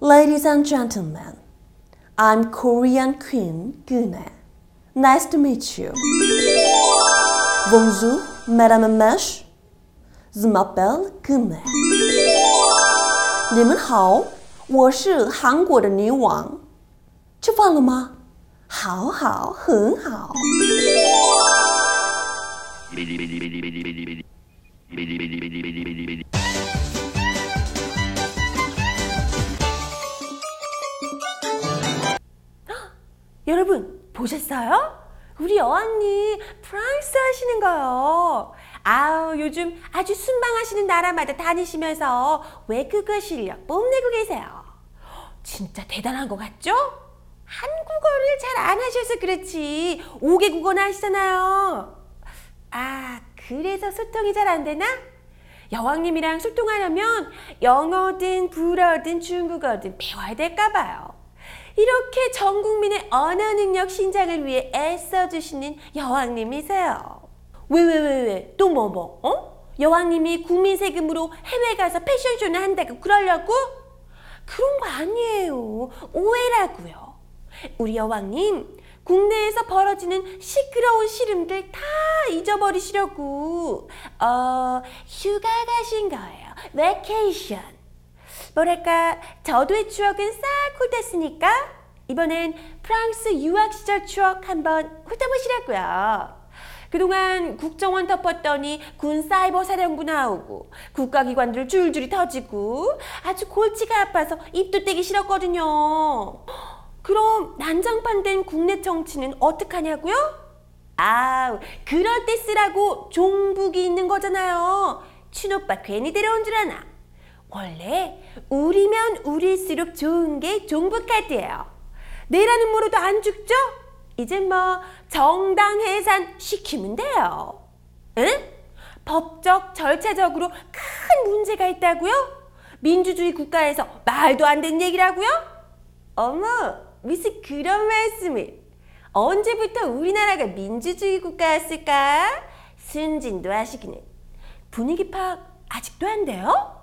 Ladies and gentlemen, I'm Korean Queen Gune. Nice to meet you. Bonjour, Madame et Mèche. Je m'appelle Gune. 你们好，我是韩国的女王。吃饭了吗？好好，很好。 여러분 보셨어요? 우리 여왕님 프랑스 하시는 거요. 아우 요즘 아주 순방하시는 나라마다 다니시면서 외국어 실력 뽐내고 계세요. 진짜 대단한 것 같죠? 한국어를 잘 안 하셔서 그렇지 5개 국어나 하시잖아요. 아 그래서 소통이 잘 안 되나? 여왕님이랑 소통하려면 영어든 불어든 중국어든 배워야 될까 봐요. 이렇게 전 국민의 언어 능력 신장을 위해 애써주시는 여왕님이세요. 왜, 왜, 왜, 왜? 또 뭐, 뭐? 어? 여왕님이 국민 세금으로 해외 가서 패션쇼를 한다고 그러려고? 그런 거 아니에요. 오해라고요. 우리 여왕님, 국내에서 벌어지는 시끄러운 시름들 다 잊어버리시려고, 어, 휴가 가신 거예요. Vacation. 뭐랄까 저도의 추억은 싹 훑었으니까 이번엔 프랑스 유학 시절 추억 한번 훑어보시라고요. 그동안 국정원 덮었더니 군 사이버 사령부 나오고 국가기관들 줄줄이 터지고 아주 골치가 아파서 입도 떼기 싫었거든요. 그럼 난장판된 국내 정치는 어떡하냐고요? 아, 그럴 때 쓰라고 종북이 있는 거잖아요. 친오빠 괜히 데려온 줄 아나. 원래 우리면 우릴수록 좋은 게 종북 카드예요. 내라는 모로도 안 죽죠? 이제 뭐 정당 해산 시키면 돼요. 응? 법적 절차적으로 큰 문제가 있다고요? 민주주의 국가에서 말도 안 되는 얘기라고요? 어머, 무슨 그런 말씀을. 언제부터 우리나라가 민주주의 국가였을까? 순진도 하시기는. 분위기 파악 아직도 안 돼요?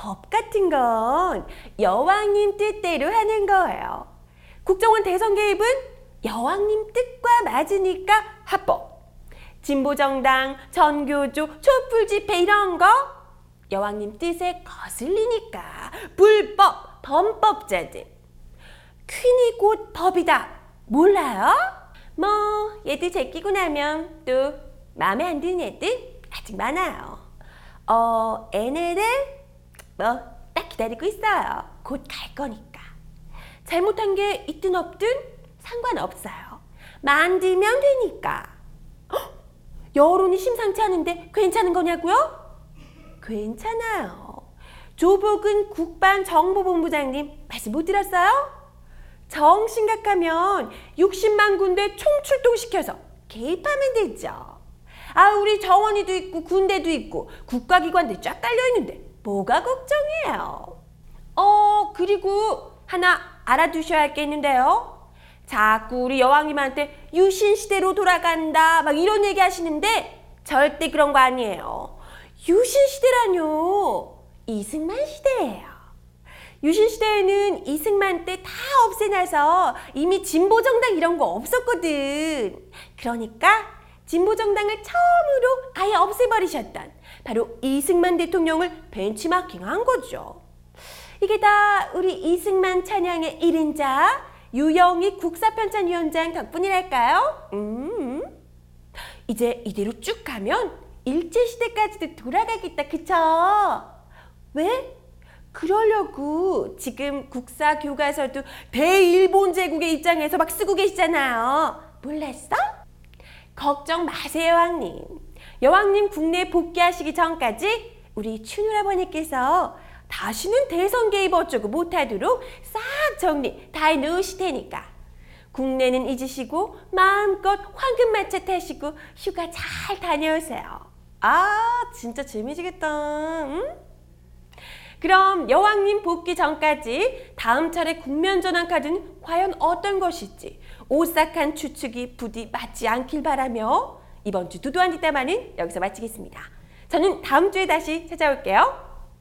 법 같은 건 여왕님 뜻대로 하는 거예요. 국정원 대선 개입은 여왕님 뜻과 맞으니까 합법. 진보정당, 전교조, 촛불 집회 이런 거 여왕님 뜻에 거슬리니까 불법, 범법자들. 퀸이 곧 법이다. 몰라요? 뭐 얘들 제끼고 나면 또 마음에 안 드는 애들 아직 많아요. 어, 얘네들 뭐 딱 기다리고 있어요. 곧 갈 거니까. 잘못한 게 있든 없든 상관없어요. 만들면 되니까. 헉! 여론이 심상치 않은데 괜찮은 거냐고요? 괜찮아요. 조복은 국방 정보본부장님 말씀 못 들었어요? 정 심각하면 60만 군대 총출동시켜서 개입하면 되죠. 아, 우리 정원이도 있고 군대도 있고 국가기관들 쫙 깔려 있는데 뭐가 걱정이에요? 어, 그리고 하나 알아두셔야 할 게 있는데요. 자꾸 우리 여왕님한테 유신 시대로 돌아간다 막 이런 얘기 하시는데 절대 그런 거 아니에요. 유신 시대라뇨. 이승만 시대예요. 유신 시대에는 이승만 때 다 없애놔서 이미 진보 정당 이런 거 없었거든. 그러니까 진보 정당을 처음으로 아예 없애버리셨던 바로 이승만 대통령을 벤치마킹한 거죠. 이게 다 우리 이승만 찬양의 1인자 유영희 국사편찬위원장 덕분이랄까요? 음. 이제 이대로 쭉 가면 일제시대까지도 돌아가겠다, 그쵸? 왜? 그러려고 지금 국사 교과서도 대일본 제국의 입장에서 막 쓰고 계시잖아요. 몰랐어? 걱정 마세요, 왕님. 여왕님 국내에 복귀하시기 전까지 우리 춘우라버니께서 다시는 대선 개입 어쩌고 못하도록 싹 정리 다 해놓으실 테니까 국내는 잊으시고 마음껏 황금마차 타시고 휴가 잘 다녀오세요. 아 진짜 재미지겠다. 응? 그럼 여왕님 복귀 전까지 다음 차례 국면 전환 카드는 과연 어떤 것일지 오싹한 추측이 부디 맞지 않길 바라며 이번 주 두두한 뒷담화는 여기서 마치겠습니다. 저는 다음 주에 다시 찾아올게요.